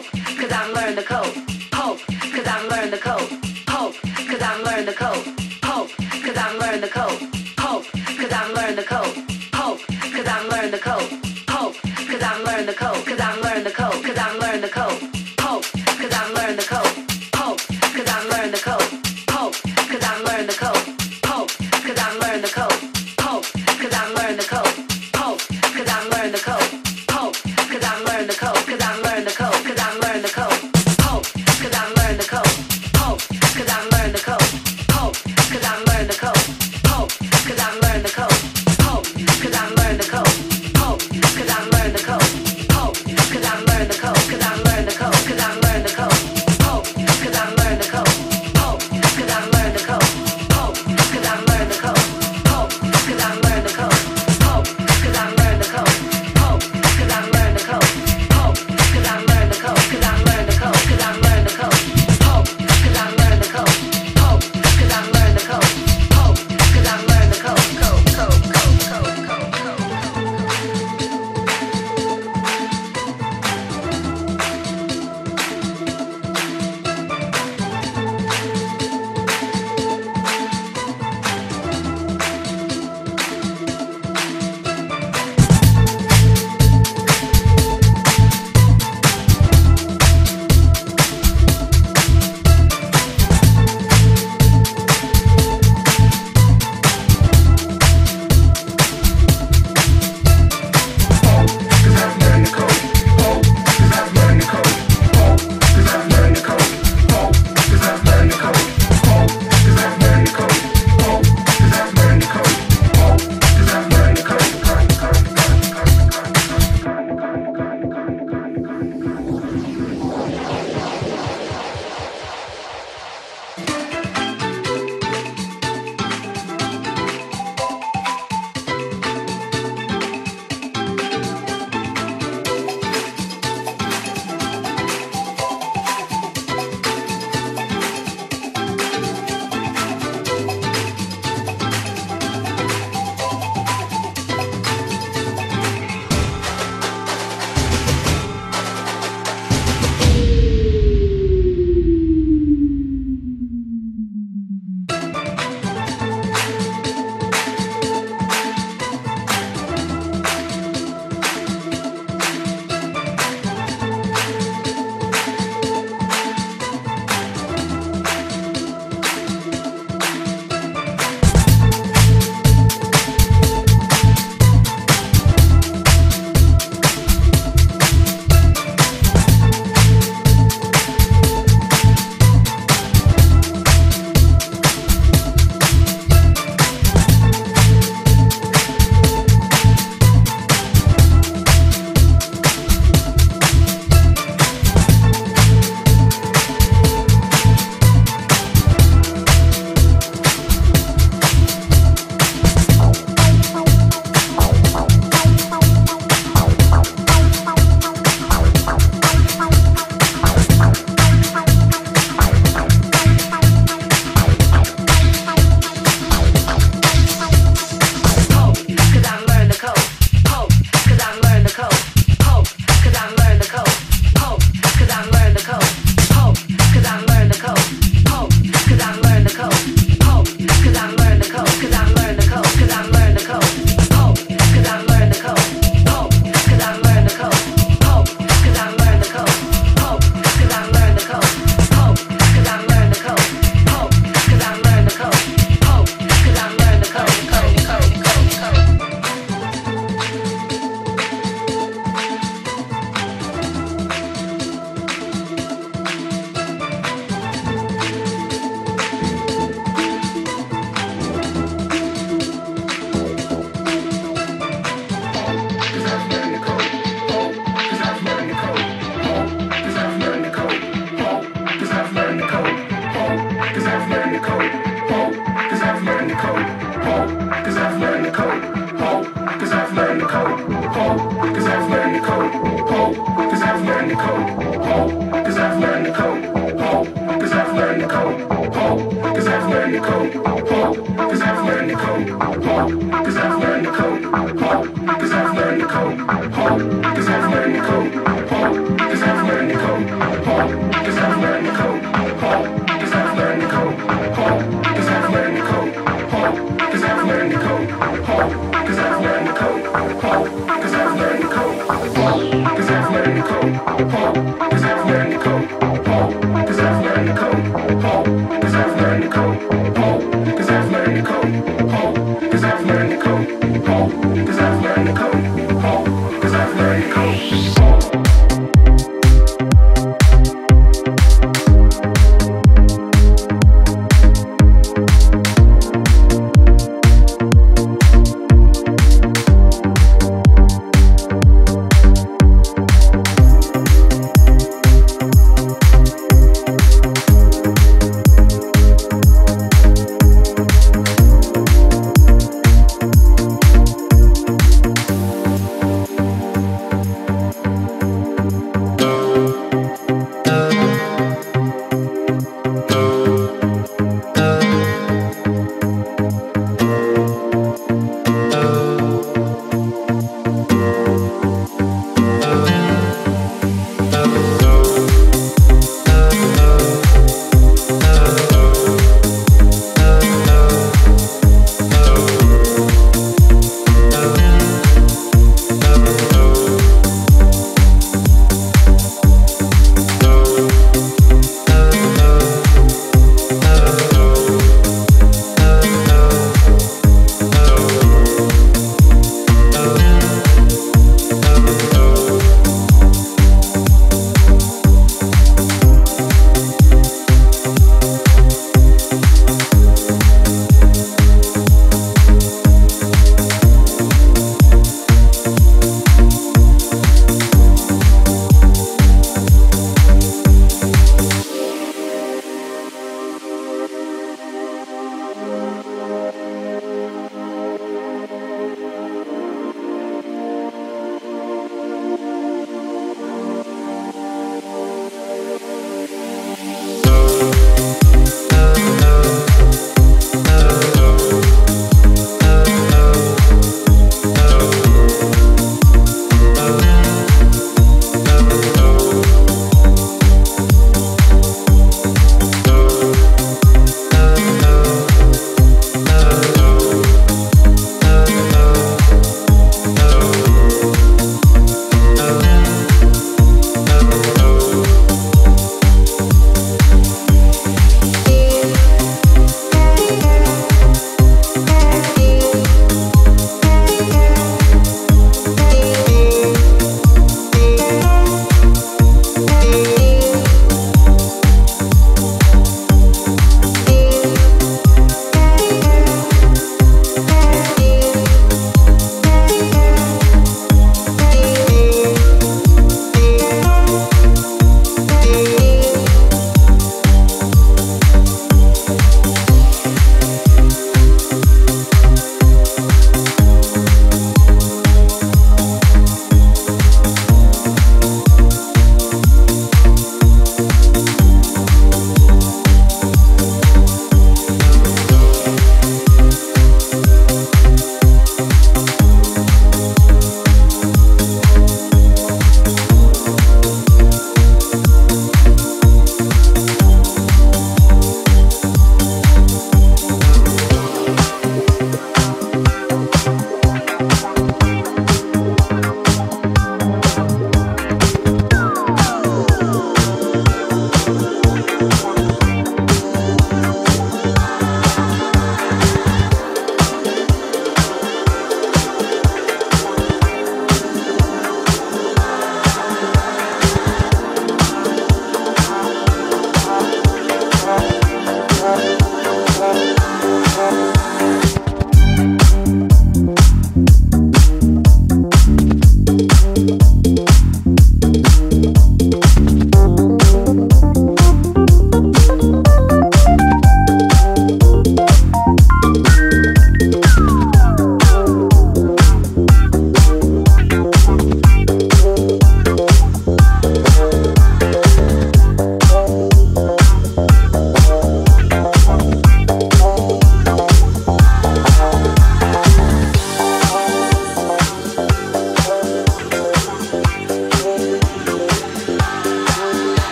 Cause I'm learned the code.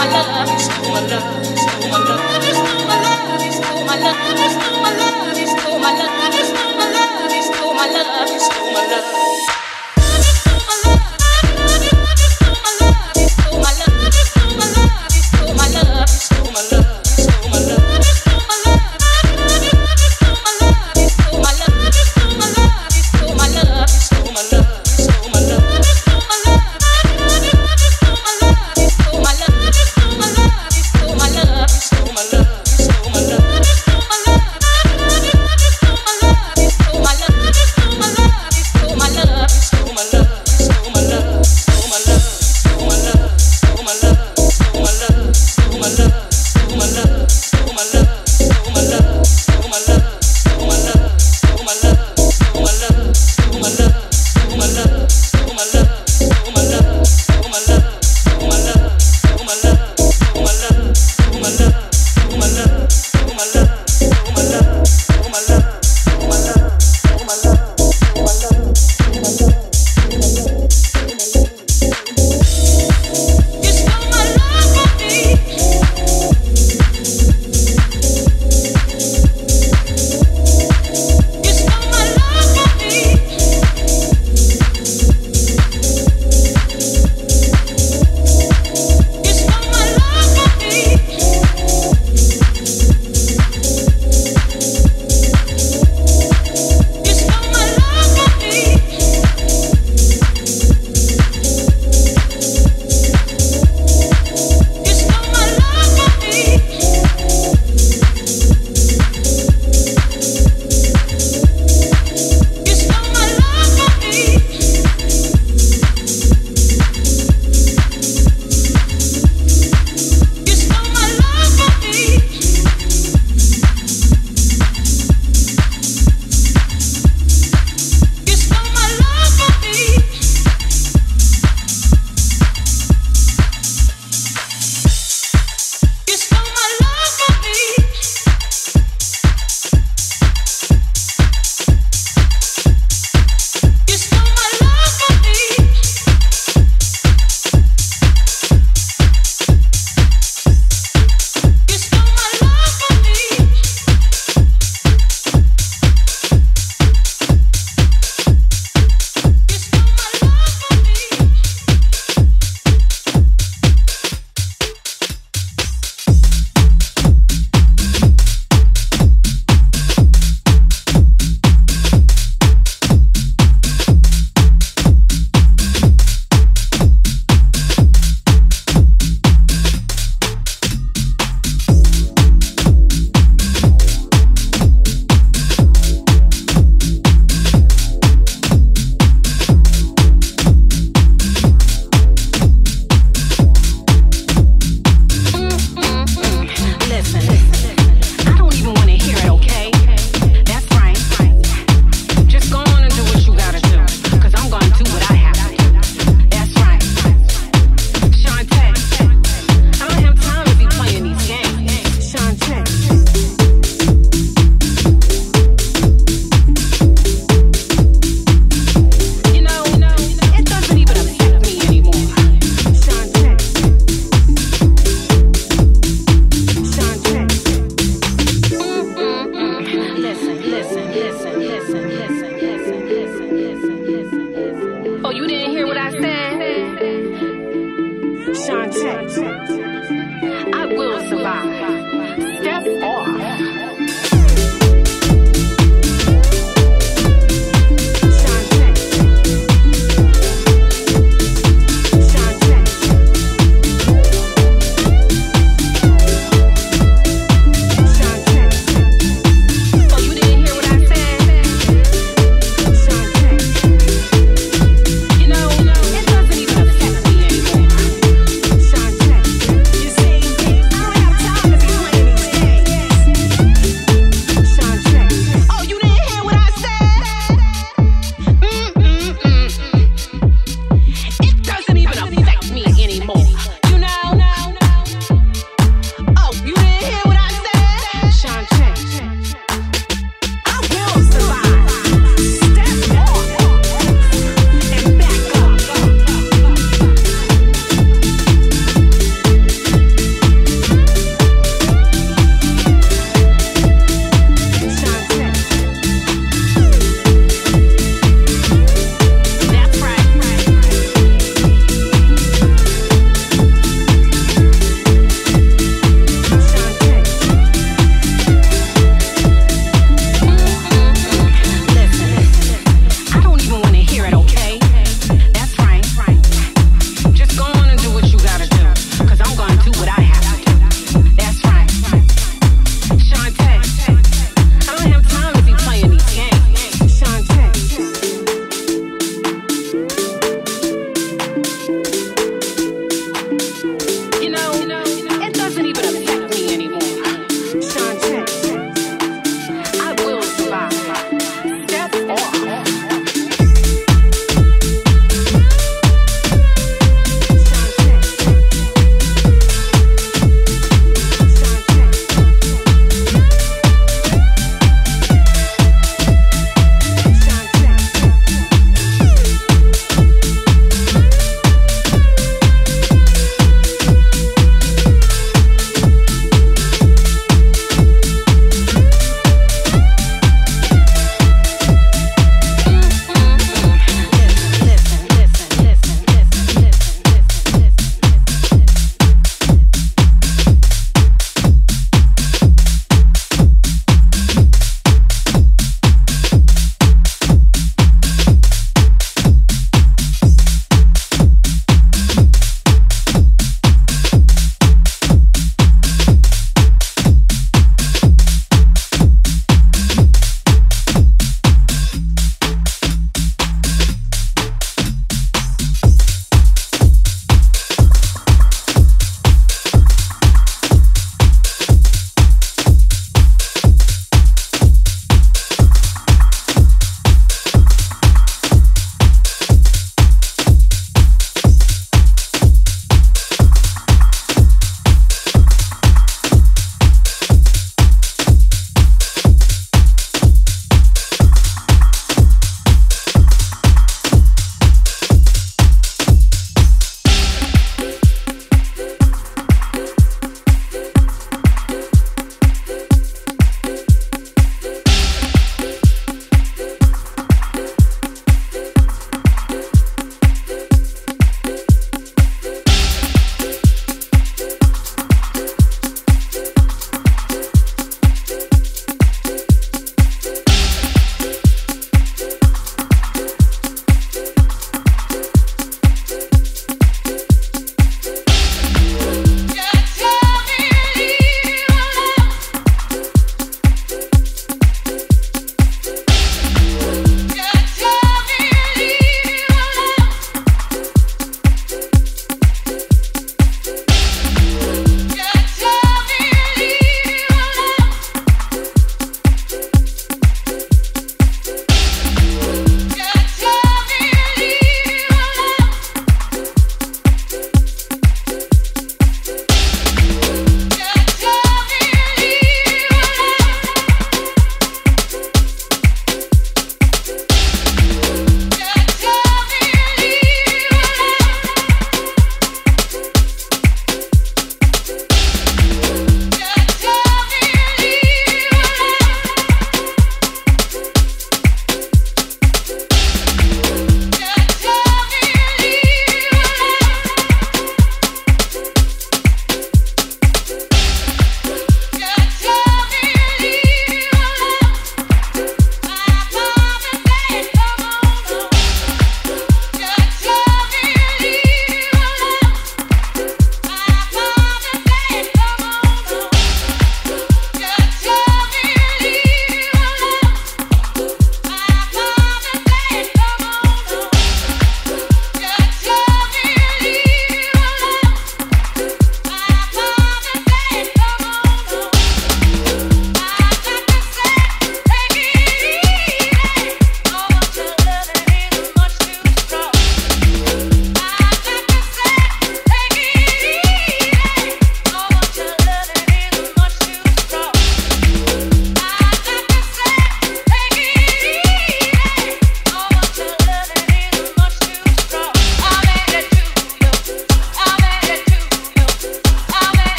my love.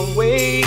away.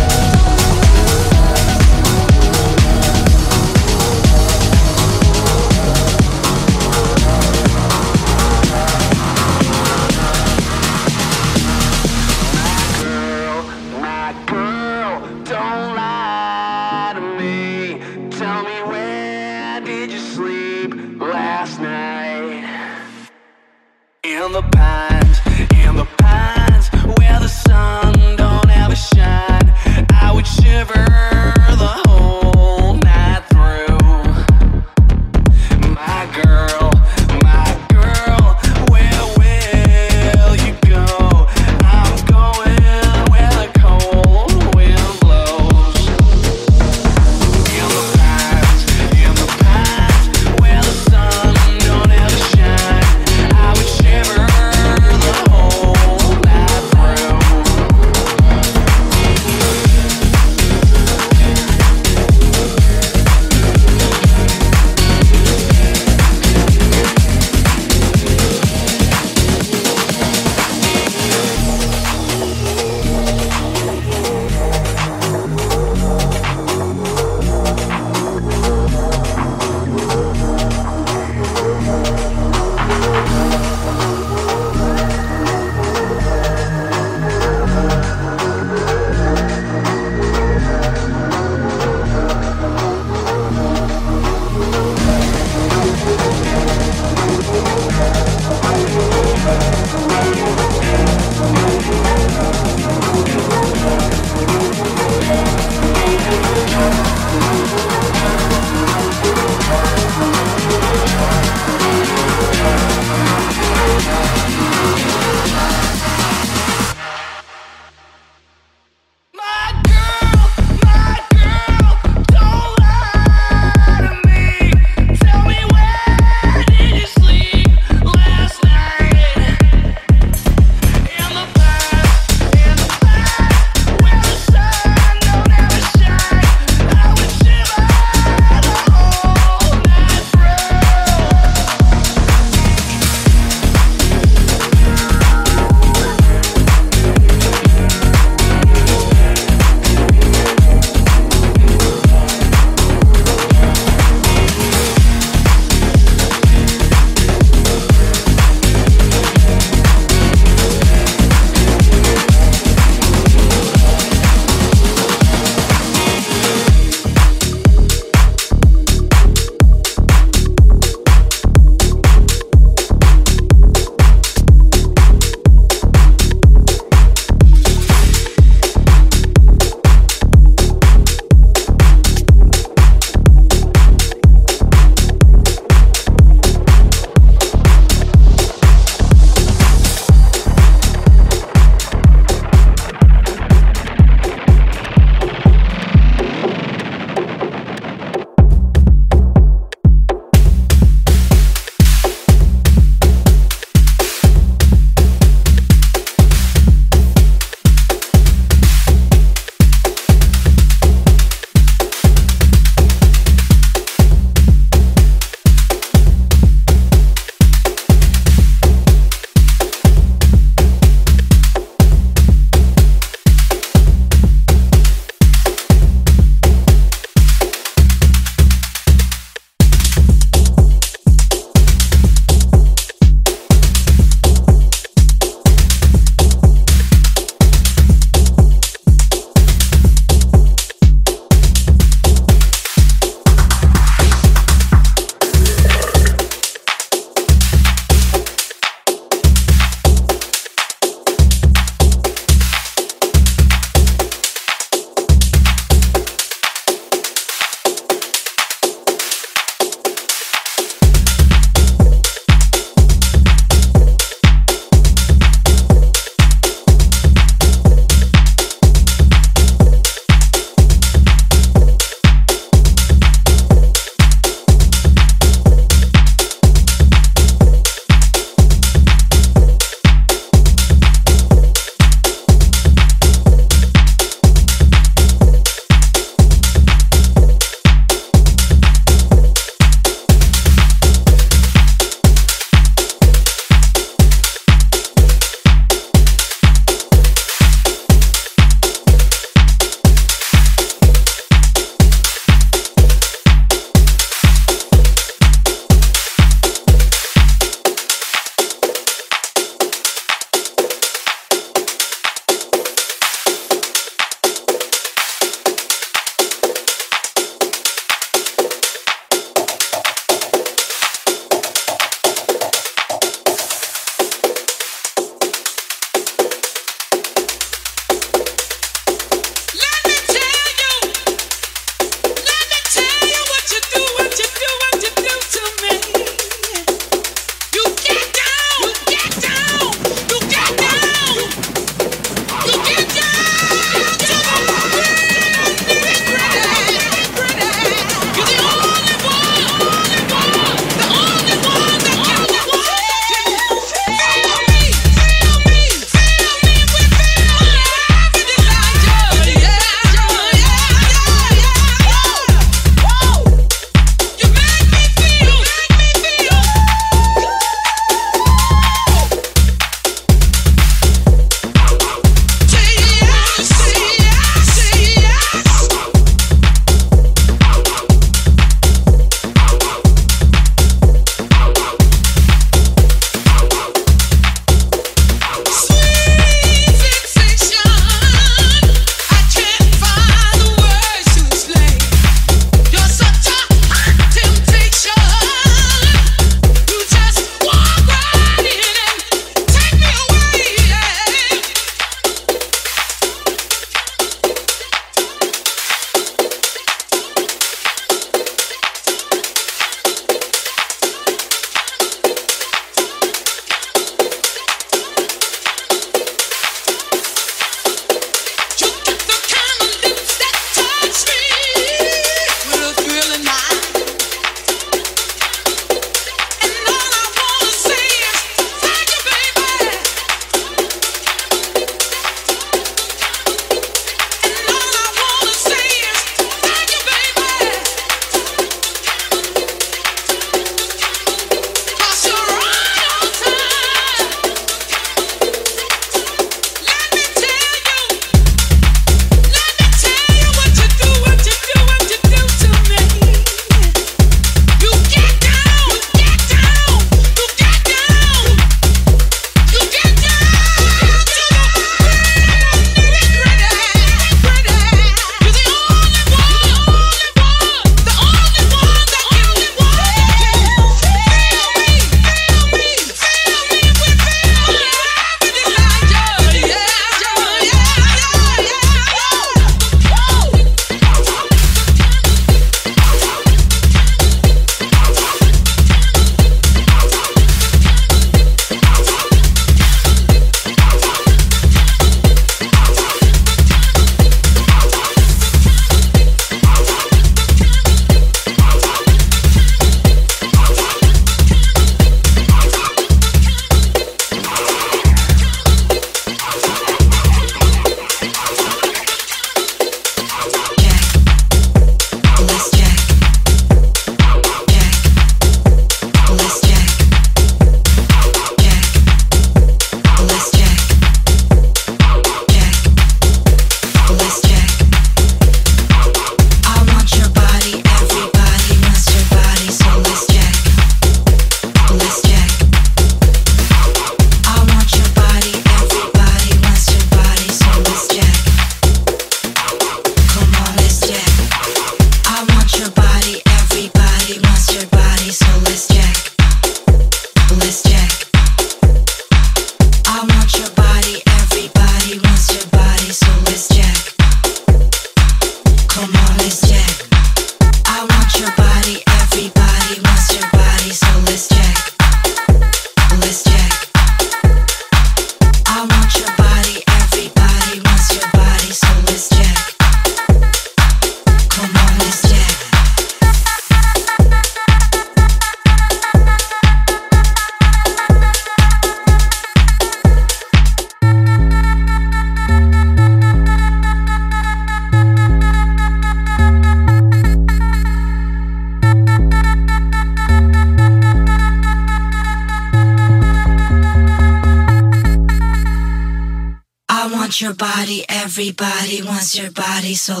Your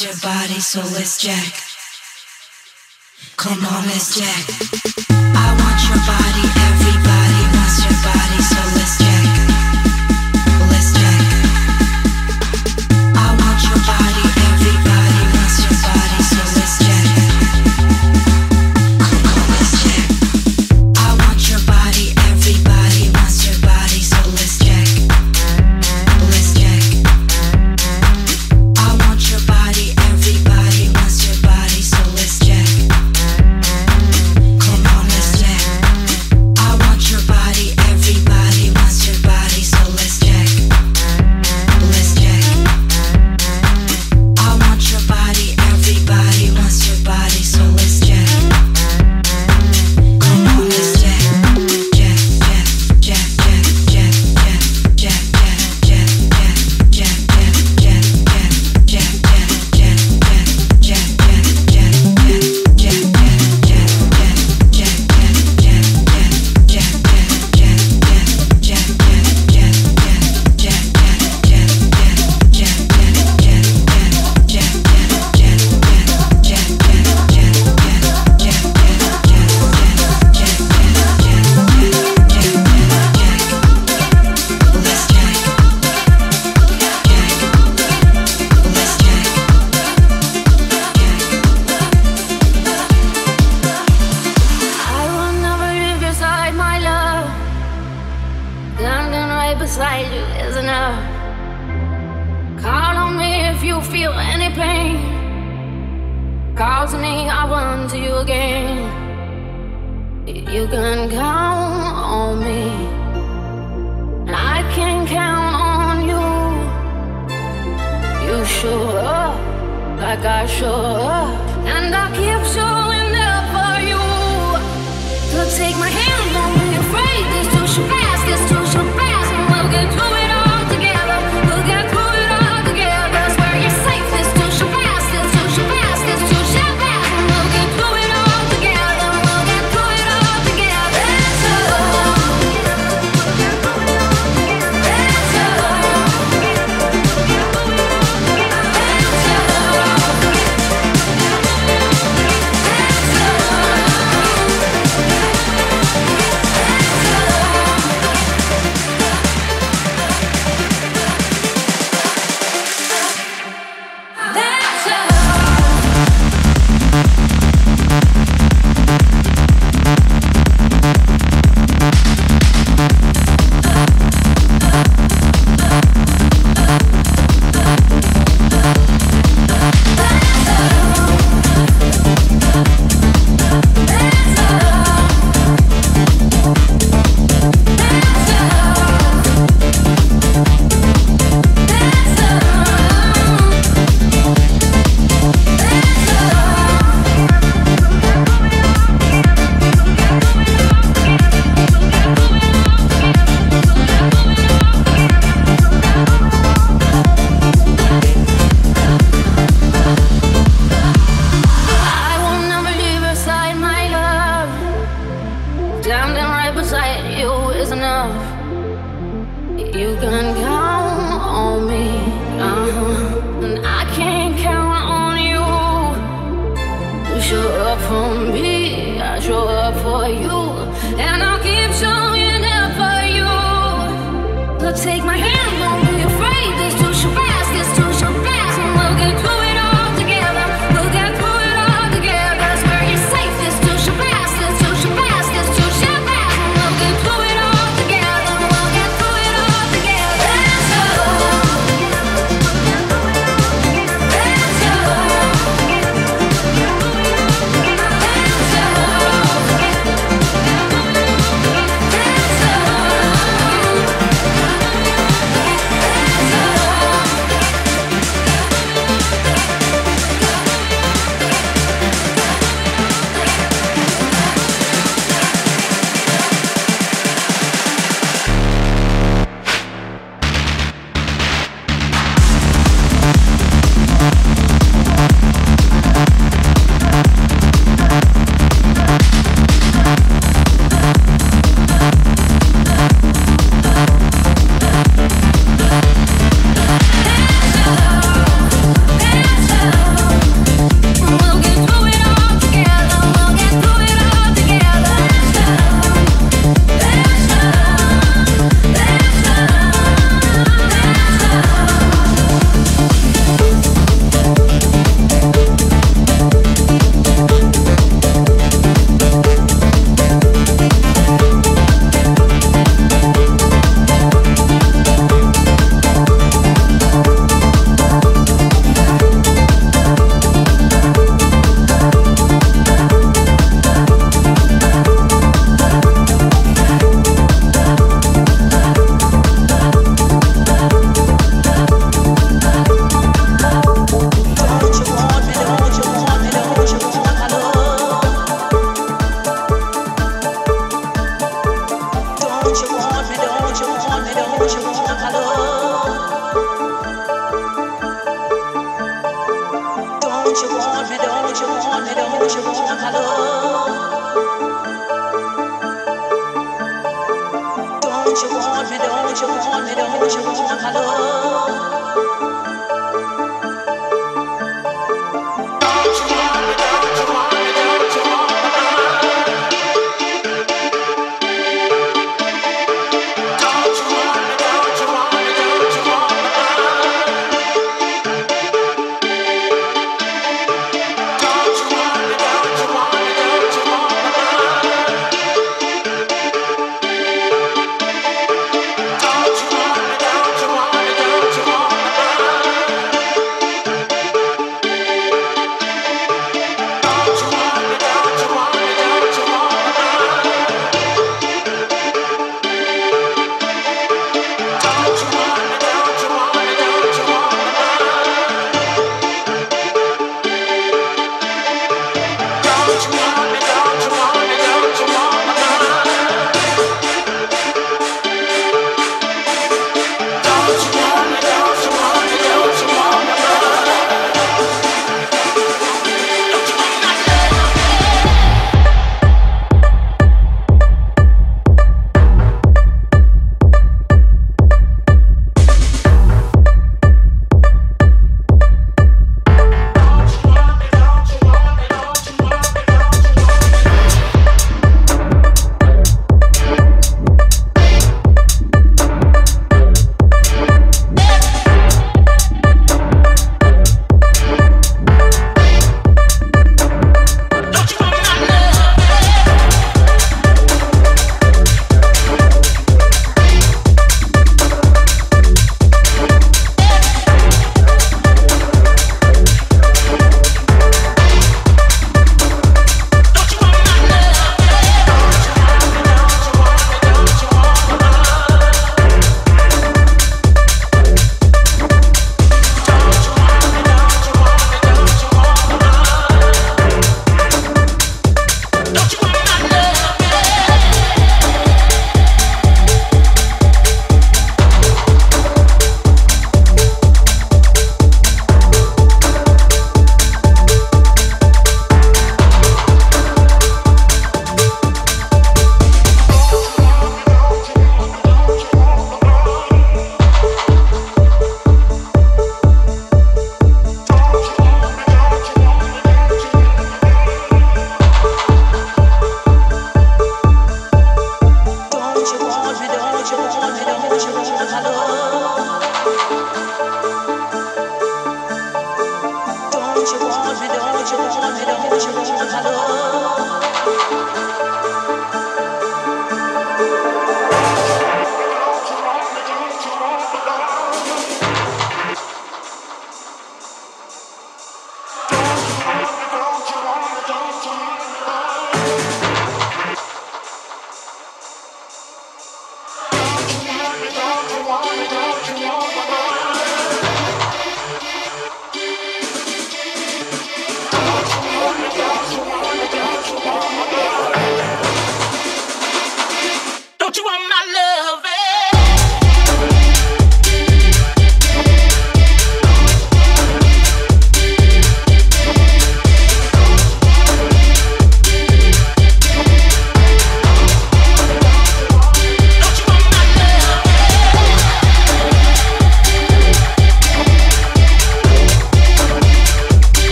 your body, so let's jack. Come on, let's jack. I want your body,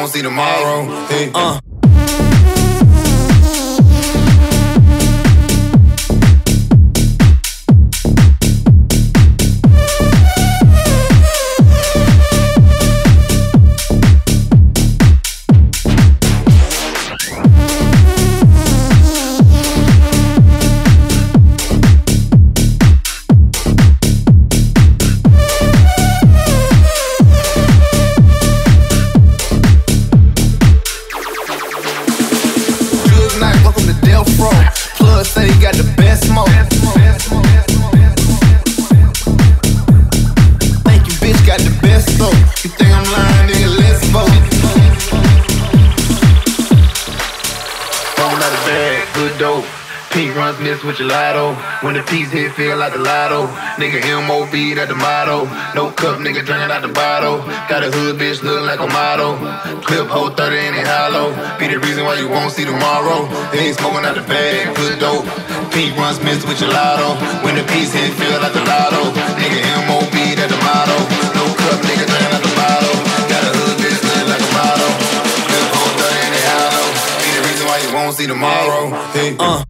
don't see tomorrow. Hey. Uh. dance with gelato. When the piece hit, feel like the lotto. Nigga, MOB, that the motto. No cup, nigga, drinking out the bottle. Got a hood, bitch, look like a motto. Clip, hold 30 in it hollow. Be the reason why you won't see tomorrow. They ain't smoking out the bag, good dope. Pete runs mixed with gelato. When the piece hit, feel like the lotto. Nigga, MOB, that the motto. No cup, nigga, drinking out the bottle. Got a hood, bitch, like a. Clip, hold 30 it hollow. Be the reason why you won't see tomorrow. Hey. Uh.